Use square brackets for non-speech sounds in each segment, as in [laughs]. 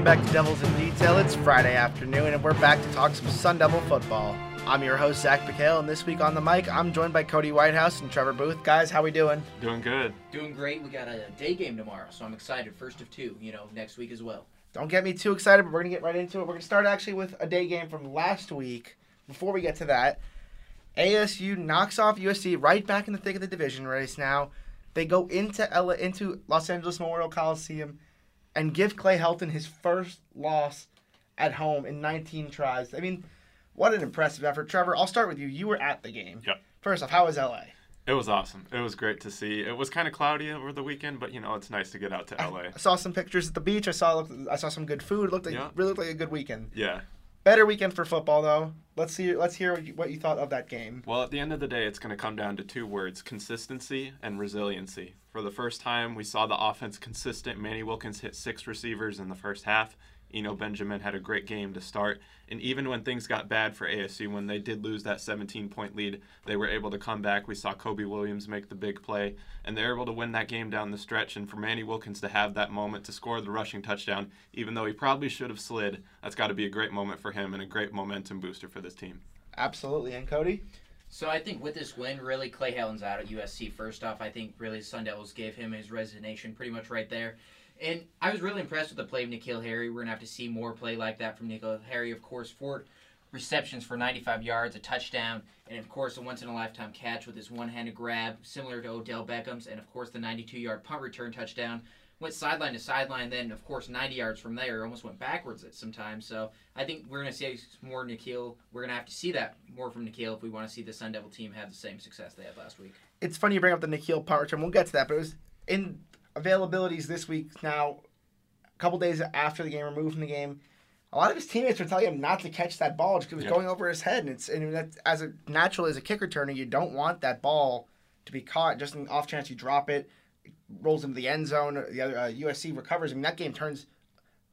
Welcome back to Devils in Detail. It's Friday afternoon, and we're back to talk some Sun Devil football. I'm your host Zach McHale, and this week on the mic, I'm joined by Cody Whitehouse and Trevor Booth. Guys, how we doing? Doing good. Doing great. We got a day game tomorrow, so I'm excited. First of two, you know, next week as well. Don't get me too excited, but we're gonna get right into it. We're gonna start actually with a day game from last week. Before we get to that, ASU knocks off USC right back in the thick of the division race. Now, they go into LA, into Los Angeles Memorial Coliseum and give Clay Helton his first loss at home in 19 tries. I mean, what an impressive effort. Trevor, I'll start with you. You were at the game. Yep. First off, how was LA? It was awesome. It was great to see. It was kind of cloudy over the weekend, but you know it's nice to get out to LA. I saw some pictures at the beach. I saw I saw some good food. It looked like Yeah. really looked like a good weekend. Yeah. Better weekend for football though. Let's see. Let's hear what you, what you thought of that game. Well, at the end of the day, it's going to come down to two words: consistency and resiliency. For the first time, we saw the offense consistent. Manny Wilkins hit six receivers in the first half. Eno Benjamin had a great game to start. And even when things got bad for ASU, when they did lose that 17 point lead, they were able to come back. We saw Kobe Williams make the big play, and they're able to win that game down the stretch. And for Manny Wilkins to have that moment to score the rushing touchdown, even though he probably should have slid, that's got to be a great moment for him and a great momentum booster for this team. Absolutely. And Cody. So I think with this win, really Clay Helton's out at USC. First off, I think really Sun Devils gave him his resignation pretty much right there. And I was really impressed with the play of N'Keal Harry. We're gonna have to see more play like that from N'Keal Harry. Of course, four receptions for 95 yards, a touchdown, and of course a once in a lifetime catch with his one-handed grab, similar to Odell Beckham's, and of course the 92-yard punt return touchdown. Went sideline to sideline, then of course 90 yards from there. Almost went backwards at some time. So I think we're gonna see more N'Keal. We're gonna have to see that more from N'Keal if we want to see the Sun Devil team have the same success they had last week. It's funny you bring up the N'Keal power return. We'll get to that, but it was in availabilities this week. Now, a couple days after the game, removed from the game. A lot of his teammates were telling him not to catch that ball because it was Yeah. going over his head, and it's and that's, as a natural as a kick returner, you don't want that ball to be caught. Just an off chance you drop it, it rolls into the end zone. The other uh, USC recovers. I mean, that game turns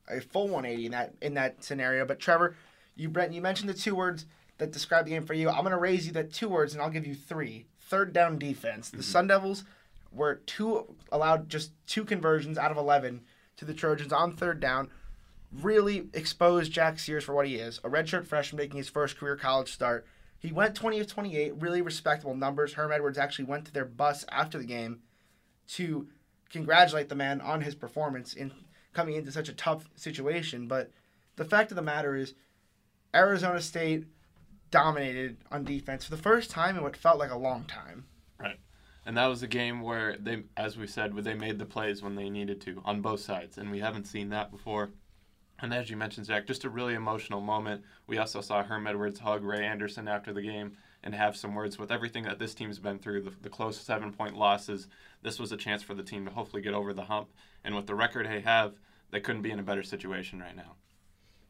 a full 180 in that in that scenario. But Trevor, you Brent, you mentioned the two words that describe the game for you. I'm going to raise you that two words, and I'll give you three. Third down defense. The Sun Devils were two allowed just two conversions out of 11 to the Trojans on third down. Really exposed Jack Sears for what he is a redshirt freshman making his first career college start. He went 20 of 28, really respectable numbers. Herm Edwards actually went to their bus after the game to congratulate the man on his performance in coming into such a tough situation. But the fact of the matter is, Arizona State dominated on defense for the first time in what felt like a long time. Right. And that was a game where they, as we said, they made the plays when they needed to on both sides, and we haven't seen that before. And as you mentioned, Zach, just a really emotional moment. We also saw Herm Edwards hug Ray Anderson after the game and have some words with everything that this team's been through, the, the close seven point losses. This was a chance for the team to hopefully get over the hump. And with the record they have, they couldn't be in a better situation right now.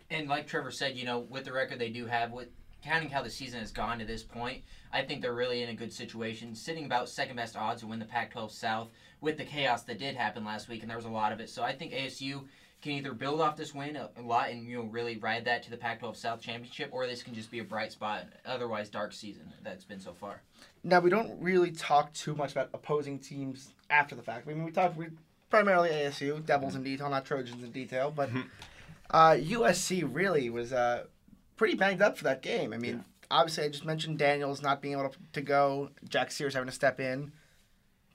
And like Trevor said, you know, with the record they do have, with counting how the season has gone to this point, I think they're really in a good situation, sitting about second best odds to win the Pac-12 South with the chaos that did happen last week, and there was a lot of it. So I think ASU can either build off this win a, a lot and you know really ride that to the Pac-12 South championship, or this can just be a bright spot, otherwise dark season that's been so far. Now we don't really talk too much about opposing teams after the fact. I mean, we talk we primarily ASU, Devils in detail, not Trojans in detail, but uh, USC really was uh, pretty banged up for that game. I mean, obviously, I just mentioned Daniels not being able to, to go, Jack Sears having to step in,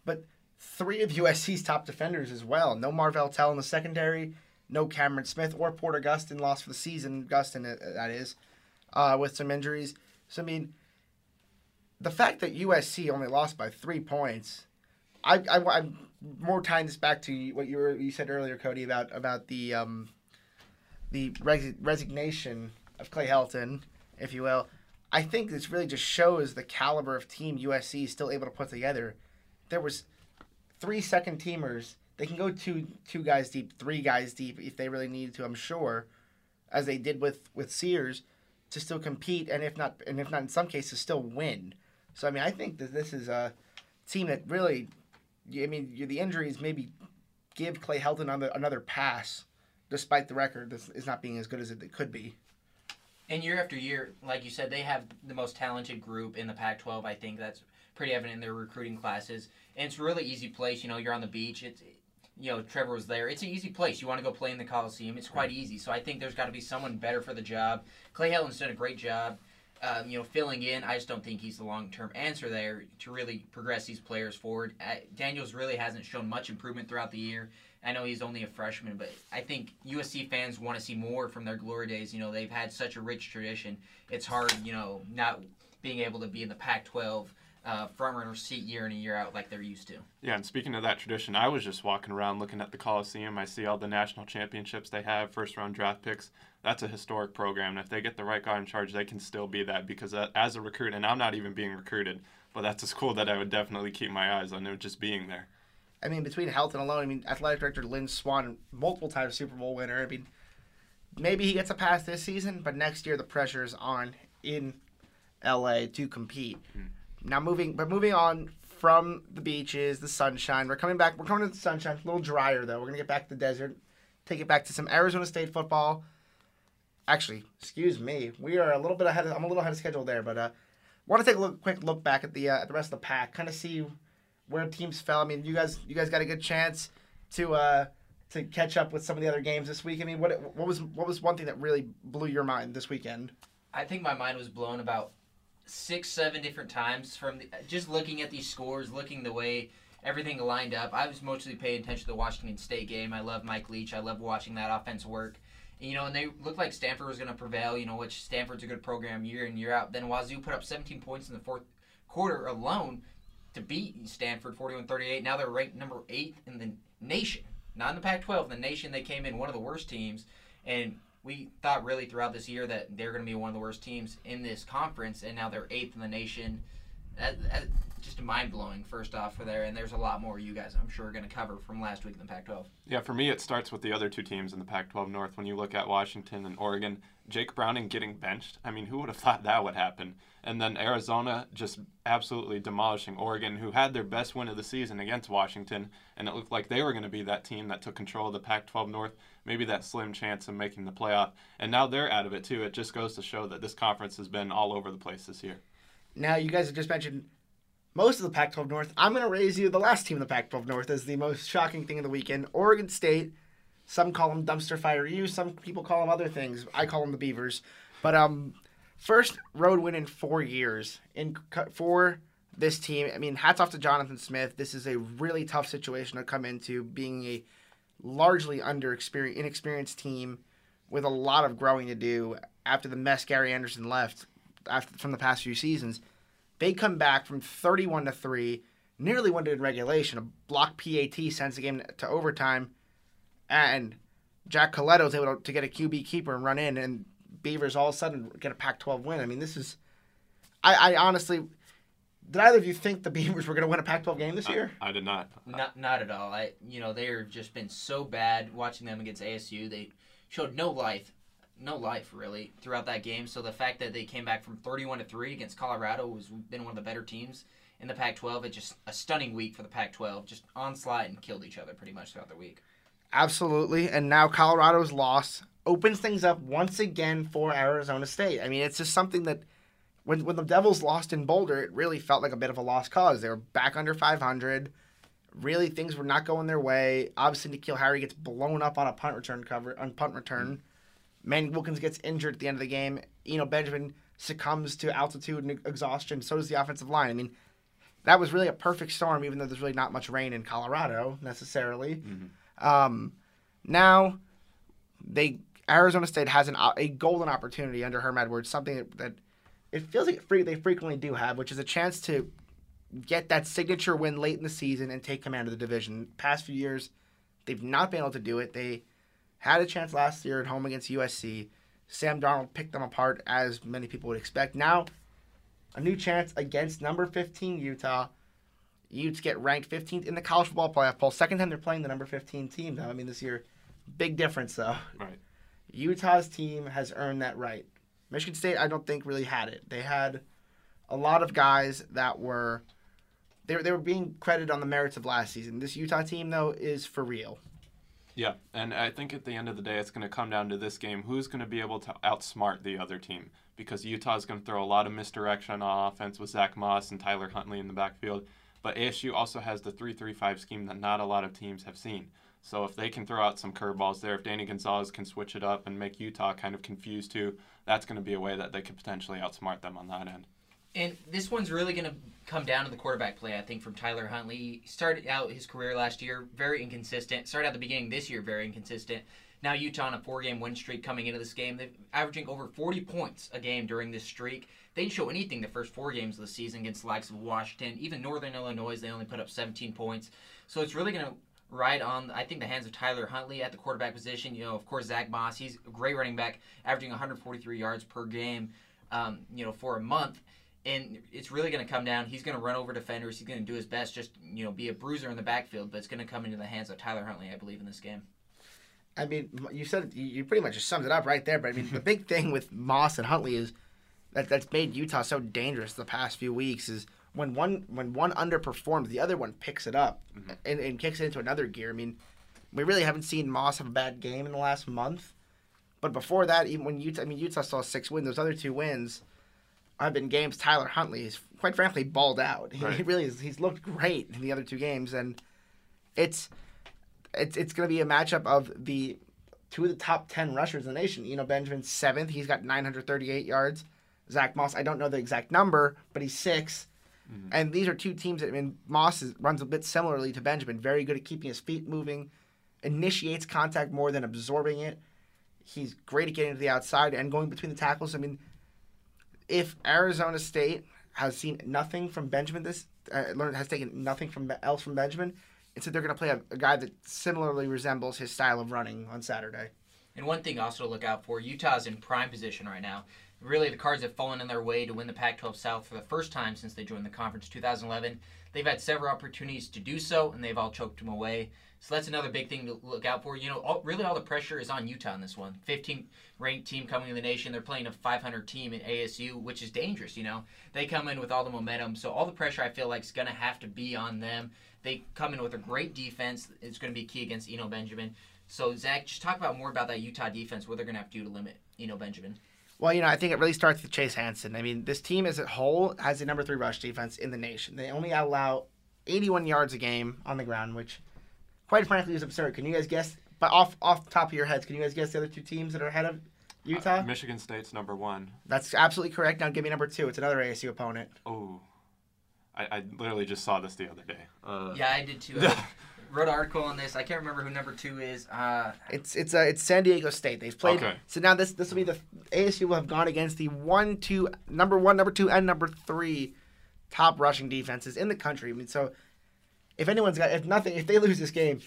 but three of USC's top defenders as well. No Marvell Tell in the secondary, no Cameron Smith or Porter Gustin lost for the season. Gustin, uh, that is, uh, with some injuries. So I mean the fact that USC only lost by three points, I, I am more tying this back to what you were you said earlier, Cody, about about the um, the res- resignation of Clay Helton, if you will. I think this really just shows the caliber of team USC is still able to put together. There was three second teamers. They can go two two guys deep, three guys deep if they really needed to. I'm sure, as they did with with Sears, to still compete and if not and if not in some cases still win. So I mean, I think that this is a team that really, I mean, the injuries maybe give Clay Helton another another pass, despite the record this is not being as good as it could be. And year after year, like you said, they have the most talented group in the Pac-12. I think that's pretty evident in their recruiting classes. And it's really easy place. You know, you're on the beach. It's you know Trevor was there. It's an easy place. You want to go play in the Coliseum. It's quite easy. So I think there's got to be someone better for the job. Clay Helton's done a great job. Um, you know, filling in. I just don't think he's the long-term answer there to really progress these players forward. Uh, Daniels really hasn't shown much improvement throughout the year. I know he's only a freshman, but I think USC fans want to see more from their glory days. You know, they've had such a rich tradition. It's hard, you know, not being able to be in the Pac-12 uh, front runner seat year in and year out like they're used to. Yeah, and speaking of that tradition, I was just walking around looking at the Coliseum. I see all the national championships they have, first round draft picks. That's a historic program. And if they get the right guy in charge, they can still be that because uh, as a recruit, and I'm not even being recruited, but that's a school that I would definitely keep my eyes on, just being there. I mean, between Helton alone, I mean, athletic director Lynn Swann, multiple times Super Bowl winner. I mean, maybe he gets a pass this season, but next year the pressure is on in LA to compete. Mm. Now moving, but moving on from the beaches, the sunshine. We're coming back. We're coming to the sunshine. A little drier though. We're gonna get back to the desert. Take it back to some Arizona State football. Actually, excuse me. We are a little bit ahead. Of, I'm a little ahead of schedule there, but uh, want to take a look, quick look back at the uh, at the rest of the pack, kind of see where teams fell. I mean, you guys you guys got a good chance to uh, to catch up with some of the other games this week. I mean, what what was what was one thing that really blew your mind this weekend? I think my mind was blown about six, seven different times from the, just looking at these scores, looking the way everything lined up. I was mostly paying attention to the Washington State game. I love Mike Leach. I love watching that offense work. And, you know, and they looked like Stanford was going to prevail. You know, which Stanford's a good program year in year out. Then Wazoo put up 17 points in the fourth quarter alone to beat Stanford 41-38. Now they're ranked number eight in the nation, not in the Pac-12. The nation they came in one of the worst teams, and we thought really throughout this year that they're going to be one of the worst teams in this conference, and now they're eighth in the nation. That, that just mind blowing. First off, for there, and there's a lot more you guys I'm sure are going to cover from last week in the Pac-12. Yeah, for me, it starts with the other two teams in the Pac-12 North. When you look at Washington and Oregon, Jake Browning getting benched. I mean, who would have thought that would happen? And then Arizona just absolutely demolishing Oregon, who had their best win of the season against Washington, and it looked like they were going to be that team that took control of the Pac-12 North, maybe that slim chance of making the playoff. And now they're out of it too. It just goes to show that this conference has been all over the place this year. Now you guys have just mentioned most of the Pac-12 North. I'm going to raise you the last team in the Pac-12 North as the most shocking thing of the weekend. Oregon State. Some call them dumpster fire you. Some people call them other things. I call them the Beavers. But um, first road win in four years in for this team. I mean, hats off to Jonathan Smith. This is a really tough situation to come into, being a largely under inexperienced team with a lot of growing to do after the mess Gary Anderson left after from the past few seasons. They come back from 31 to 3, nearly won it in regulation. A block PAT sends the game to overtime, and Jack Colletto is able to get a QB keeper and run in, and Beavers all of a sudden get a Pac 12 win. I mean, this is. I, I honestly. Did either of you think the Beavers were going to win a Pac-12 game this year? I, I, did not. Not, not at all. I, you know, they've just been so bad watching them against ASU. They showed no life no life really throughout that game. So the fact that they came back from 31 to three against Colorado was been one of the better teams in the Pac-12. It's just a stunning week for the Pac-12. Just onslaught and killed each other pretty much throughout the week. Absolutely, and now Colorado's loss opens things up once again for Arizona State. I mean, it's just something that when when the Devils lost in Boulder, it really felt like a bit of a lost cause. They were back under 500. Really, things were not going their way. Obviously, N'Keal Harry gets blown up on a punt return cover on punt return. Manny Wilkins gets injured at the end of the game. You know, Benjamin succumbs to altitude and exhaustion. So does the offensive line. I mean, that was really a perfect storm, even though there's really not much rain in Colorado necessarily. Mm-hmm. Um, now, they Arizona State has an, a golden opportunity under Herm Edwards, something that, that it feels like they frequently do have, which is a chance to get that signature win late in the season and take command of the division. Past few years, they've not been able to do it. They had a chance last year at home against USC. Sam Darnold picked them apart, as many people would expect. Now, a new chance against number 15 Utah. Utes get ranked 15th in the college football playoff poll. Second time they're playing the number 15 team, though. I mean, this year, big difference, though. Right. Utah's team has earned that right. Michigan State, I don't think, really had it. They had a lot of guys that were they were, they were being credited on the merits of last season. This Utah team, though, is for real. Yeah, and I think at the end of the day, it's going to come down to this game: who's going to be able to outsmart the other team? Because Utah's going to throw a lot of misdirection on offense with Zach Moss and Tyler Huntley in the backfield. But ASU also has the 3 3 5 scheme that not a lot of teams have seen. So if they can throw out some curveballs there, if Danny Gonzales can switch it up and make Utah kind of confused too, that's going to be a way that they could potentially outsmart them on that end. And this one's really going to come down to the quarterback play, I think, from Tyler Huntley. He started out his career last year very inconsistent. Started out the beginning this year very inconsistent. Now Utah on a four-game win streak coming into this game. They're averaging over 40 points a game during this streak. They didn't show anything the first four games of the season against the likes of Washington. Even Northern Illinois, they only put up 17 points. So it's really going to ride on, I think, the hands of Tyler Huntley at the quarterback position. You know, of course, Zach Moss, he's a great running back, averaging 143 yards per game, um, you know, for a month and it's really going to come down. He's going to run over defenders. He's going to do his best, just you know, be a bruiser in the backfield. But it's going to come into the hands of Tyler Huntley, I believe, in this game. I mean, you said you pretty much just summed it up right there. But I mean, the [laughs] big thing with Moss and Huntley is that that's made Utah so dangerous the past few weeks is when one when one underperforms, the other one picks it up mm-hmm. and, and kicks it into another gear. I mean, we really haven't seen Moss have a bad game in the last month. But before that, even when Utah, I mean, Utah saw six wins. Those other two wins have been games Tyler Huntley is quite frankly balled out. He, right. he really is. He's looked great in the other two games, and it's it's it's going to be a matchup of the two of the top ten rushers in the nation. You know, Benjamin's seventh. He's got 938 yards. Zach Moss, I don't know the exact number, but he's 6 mm-hmm. And these are two teams that I mean, Moss is, runs a bit similarly to Benjamin. Very good at keeping his feet moving, initiates contact more than absorbing it. He's great at getting to the outside and going between the tackles. I mean, if Arizona State has seen nothing from Benjamin this uh, learned has taken nothing from else from Benjamin, and so they're going to play a, a, guy that similarly resembles his style of running on Saturday. And one thing also to look out for: Utah's in prime position right now. Really, the Cards have fallen in their way to win the Pac-12 South for the first time since they joined the conference 2011. They've had several opportunities to do so, and they've all choked them away. So that's another big thing to look out for. You know, all, really all the pressure is on Utah in this one. 15th ranked team coming in the nation. They're playing a 500 team in ASU, which is dangerous. You know, they come in with all the momentum. So all the pressure I feel like is going to have to be on them. They come in with a great defense. It's going to be key against Eno Benjamin. So Zach, just talk about more about that Utah defense. What they're going to have to do to limit you know Benjamin. Well, you know, I think it really starts with Chase Hansen. I mean, this team as a whole has the number three rush defense in the nation. They only allow 81 yards a game on the ground, which quite frankly is absurd. Can you guys guess? But off off the top of your heads, can you guys guess the other two teams that are ahead of Utah? Uh, Michigan State's number one. That's absolutely correct. Now give me number two. It's another ASU opponent. Oh, I, I literally just saw this the other day. Uh, yeah, I did too. [laughs] I wrote an article on this. I can't remember who number two is. Uh, it's it's uh, it's San Diego State. They've played. Okay. So now this this will be the ASU will have gone against the one, two, number one, number two, and number three top rushing defenses in the country. I mean, so if anyone's got, if nothing, if they lose this game,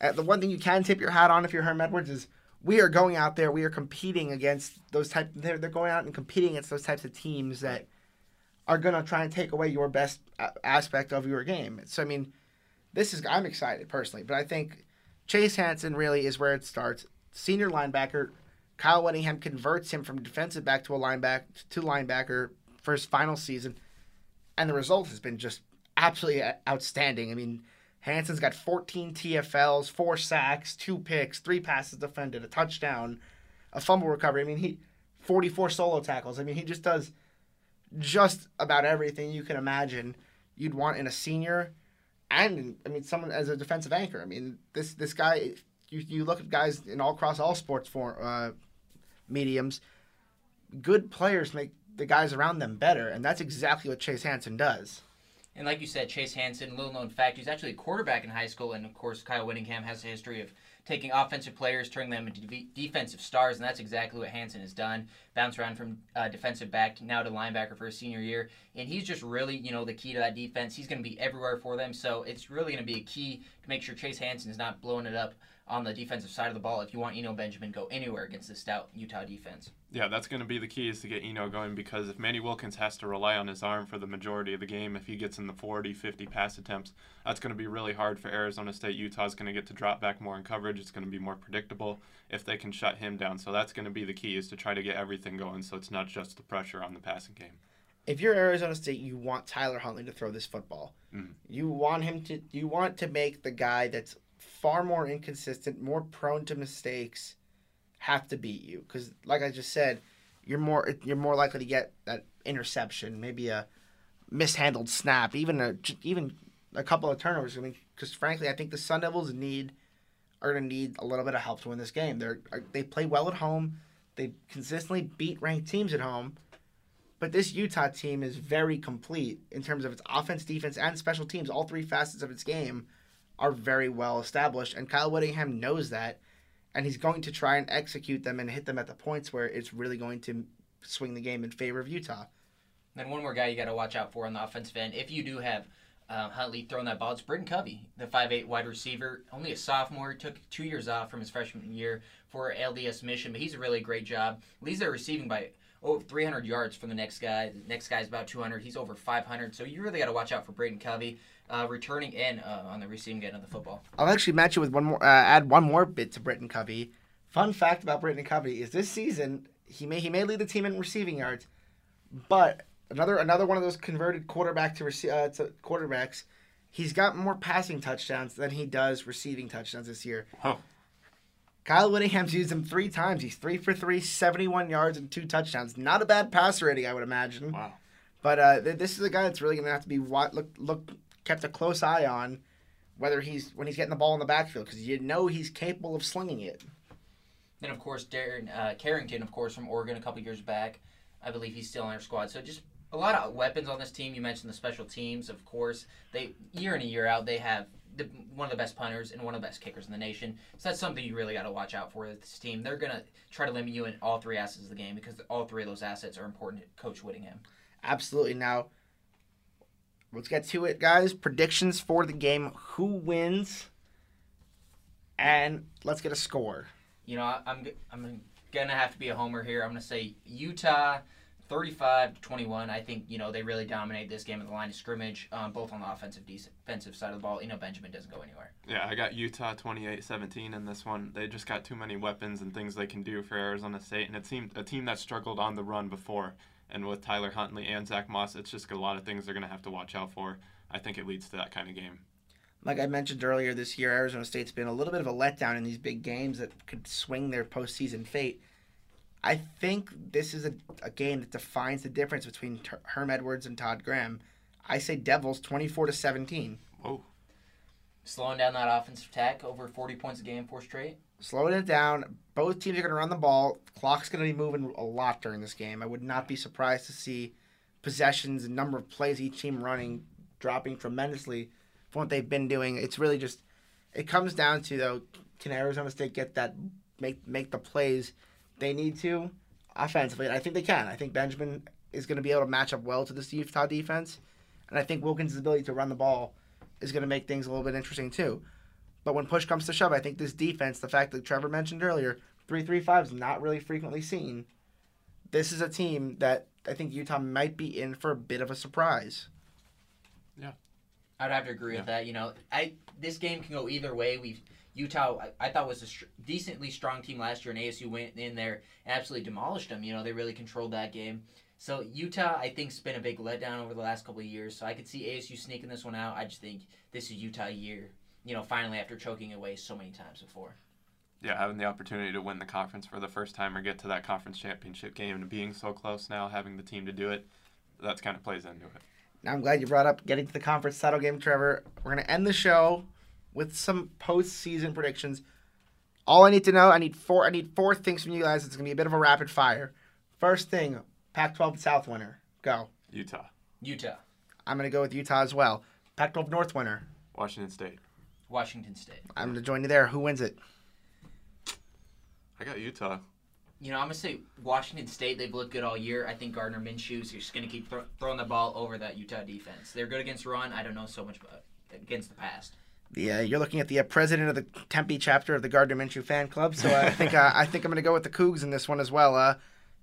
uh, the one thing you can tip your hat on if you're Herm Edwards is we are going out there, we are competing against those type. They're, they're going out and competing against those types of teams that are going to try and take away your best aspect of your game. So I mean, this is I'm excited personally, but I think Chase Hansen really is where it starts. Senior linebacker Kyle Whittingham converts him from defensive back to a linebacker to linebacker for his final season, and the result has been just absolutely outstanding. I mean, Hansen's got 14 TFLs, four sacks, two picks, three passes defended, a touchdown, a fumble recovery. I mean, he 44 solo tackles. I mean, he just does just about everything you can imagine you'd want in a senior, and I mean, someone as a defensive anchor. I mean, this this guy. You, you look at guys in all across all sports for uh, mediums. Good players make the guys around them better, and that's exactly what Chase Hansen does. And like you said, Chase Hansen, little known fact, he's actually a quarterback in high school, and of course, Kyle Whittingham has a history of taking offensive players, turning them into de- defensive stars, and that's exactly what Hansen has done. Bounce around from uh, defensive back now to linebacker for his senior year, and he's just really, you know, the key to that defense. He's going to be everywhere for them, so it's really going to be a key to make sure Chase Hansen is not blowing it up on the defensive side of the ball if you want Eno Benjamin go anywhere against the stout Utah defense. Yeah, that's going to be the key is to get Eno going because if Manny Wilkins has to rely on his arm for the majority of the game, if he gets in the 40, 50 pass attempts, that's going to be really hard for Arizona State. Utah's going to get to drop back more in coverage. It's going to be more predictable if they can shut him down. So that's going to be the key is to try to get everything going so it's not just the pressure on the passing game. If you're Arizona State, you want Tyler Huntley to throw this football. Mm. You want him to you want to make the guy that's far more inconsistent, more prone to mistakes, have to beat you. Because, like I just said, you're more you're more likely to get that interception, maybe a mishandled snap, even a even a couple of turnovers. I mean, because frankly, I think the Sun Devils need are going to need a little bit of help to win this game. They're they play well at home. They consistently beat ranked teams at home. But this Utah team is very complete in terms of its offense, defense, and special teams. All three facets of its game are very well established, and Kyle Whittingham knows that, and he's going to try and execute them and hit them at the points where it's really going to swing the game in favor of Utah. Then one more guy you got to watch out for on the offensive end. If you do have um, Huntley throwing that ball, it's Britton Covey, the 5'8 wide receiver. Only a sophomore, took two years off from his freshman year for LDS mission, but he's a really great job. Leads their receiving by over 300 yards from the next guy. The next guy's about 200. He's over 500. So you really got to watch out for Braden Covey, uh, returning and uh, on the receiving end of the football. I'll actually match you with one more. Uh, add one more bit to Britton Covey. Fun fact about Britton Covey is this season he may he may lead the team in receiving yards, but another another one of those converted quarterback to, rece- uh, to quarterbacks. He's got more passing touchdowns than he does receiving touchdowns this year. Kyle Whittingham's used him three times. He's three for three, 71 yards and two touchdowns. Not a bad passer rating, I would imagine. Wow. But uh, th- this is a guy that's really going to have to be wa- look look kept a close eye on, whether he's when he's getting the ball in the backfield because you know he's capable of slinging it. Then of course Darren uh, Carrington, of course from Oregon a couple years back. I believe he's still on our squad. So just a lot of weapons on this team. You mentioned the special teams, of course. They year in and year out they have the, one of the best punters and one of the best kickers in the nation. So that's something you really got to watch out for with this team. They're gonna try to limit you in all three assets of the game because all three of those assets are important to Coach Whittingham. Absolutely. Now, let's get to it, guys. Predictions for the game: Who wins? And let's get a score. You know, I, I'm I'm gonna have to be a homer here. I'm gonna say Utah. 35 to 21. I think, you know, they really dominate this game at the line of scrimmage, um, both on the offensive defensive side of the ball. You know, Benjamin doesn't go anywhere. Yeah, I got Utah 28-17 in this one. They just got too many weapons and things they can do for Arizona State, and it seemed a team that struggled on the run before. And with Tyler Huntley and Zach Moss, it's just a lot of things they're going to have to watch out for. I think it leads to that kind of game. Like I mentioned earlier this year, Arizona State's been a little bit of a letdown in these big games that could swing their postseason fate. I think this is a, a game that defines the difference between Ter- Herm Edwards and Todd Graham. I say Devils 24 to 17. Whoa. Slowing down that offensive attack, over 40 points a game, four straight. Slowing it down. Both teams are going to run the ball. Clock's going to be moving a lot during this game. I would not be surprised to see possessions and number of plays each team running dropping tremendously from what they've been doing. It's really just it comes down to though, can Arizona State get that make make the plays they need to offensively? And I think they can. I think Benjamin is going to be able to match up well to this Utah defense, and I think Wilkins' ability to run the ball is going to make things a little bit interesting too. But when push comes to shove, I think this defense, the fact that Trevor mentioned earlier, three three five is not really frequently seen. This is a team that I think Utah might be in for a bit of a surprise. Yeah. I'd have to agree Yeah. with that. You know, I this game can go either way. We've Utah, I, I thought was a str- decently strong team last year, and ASU went in there and absolutely demolished them. You know, they really controlled that game. So Utah, I think's been a big letdown over the last couple of years. So I could see ASU sneaking this one out. I just think this is Utah year. You know, finally after choking away so many times before. Yeah, having the opportunity to win the conference for the first time or get to that conference championship game and being so close now, having the team to do it, that's kind of plays into it. Now I'm glad you brought up getting to the conference title game, Trevor. We're gonna end the show with some postseason predictions. All I need to know, I need four. I need four things from you guys. It's gonna be a bit of a rapid fire. First thing, Pac-12 South winner. Go. Utah, Utah, I'm gonna go with Utah as well. Pac-12 North winner. Washington State. Washington State. I'm gonna join you there. Who wins it? I got Utah. You know, I'm gonna say Washington State. They've looked good all year. I think Gardner Minshew is just gonna keep thro- throwing the ball over that Utah defense. They're good against run. I don't know so much about against the past. Yeah, you're looking at the uh, president of the Tempe chapter of the Gardner Minshew fan club. So I think uh, I think I'm gonna go with the Cougs in this one as well. Uh,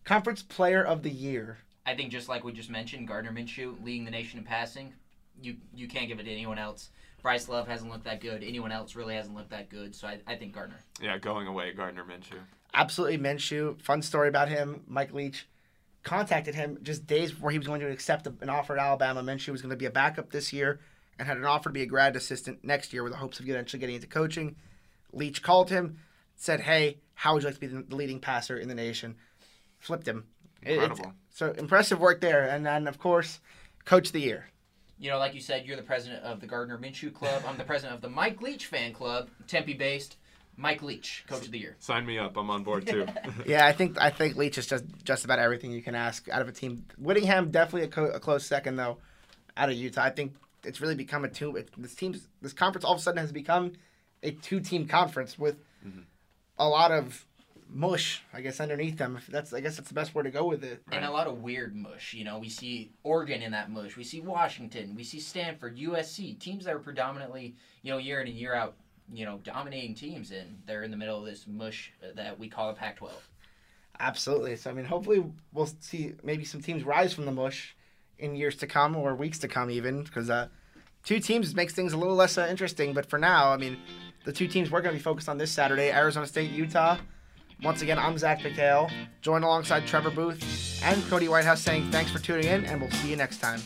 conference Player of the Year. I think just like we just mentioned, Gardner Minshew leading the nation in passing. You you can't give it to anyone else. Bryce Love hasn't looked that good. Anyone else really hasn't looked that good. So I, I think Gardner. Yeah, going away, Gardner Minshew. absolutely Minshew. Fun story about him. Mike Leach contacted him just days before he was going to accept an offer at Alabama. Minshew was going to be a backup this year and had an offer to be a grad assistant next year with the hopes of eventually getting into coaching. Leach called him, said, "Hey, how would you like to be the leading passer in the nation?" Flipped him. It- Incredible. so impressive work there. And then, of course, coach of the year. You know, like you said, you're the president of the Gardner Minshew Club. I'm the [laughs] president of the Mike Leach fan club, Tempe-based. Mike Leach, Coach of the Year. Sign me up. I'm on board too. [laughs] Yeah, I think I think Leach is just just about everything you can ask out of a team. Whittingham definitely a, co- a close second though, out of Utah. I think it's really become a two. It, this team's this conference all of a sudden has become a two team conference with mm-hmm. a lot of mush, I guess, underneath them. That's I guess that's the best word to go with it. And a lot of weird mush. You know, we see Oregon in that mush. We see Washington. We see Stanford, USC, teams that are predominantly, you know, year in and year out, you know, dominating teams, and they're in the middle of this mush that we call a Pac-12. Absolutely. So I mean, hopefully we'll see maybe some teams rise from the mush in years to come or weeks to come, even because uh, two teams makes things a little less uh, interesting. But for now, I mean, the two teams we're going to be focused on this Saturday: Arizona State, Utah. Once again, I'm Zach McHale, joined alongside Trevor Booth and Cody Whitehouse, saying thanks for tuning in, and we'll see you next time.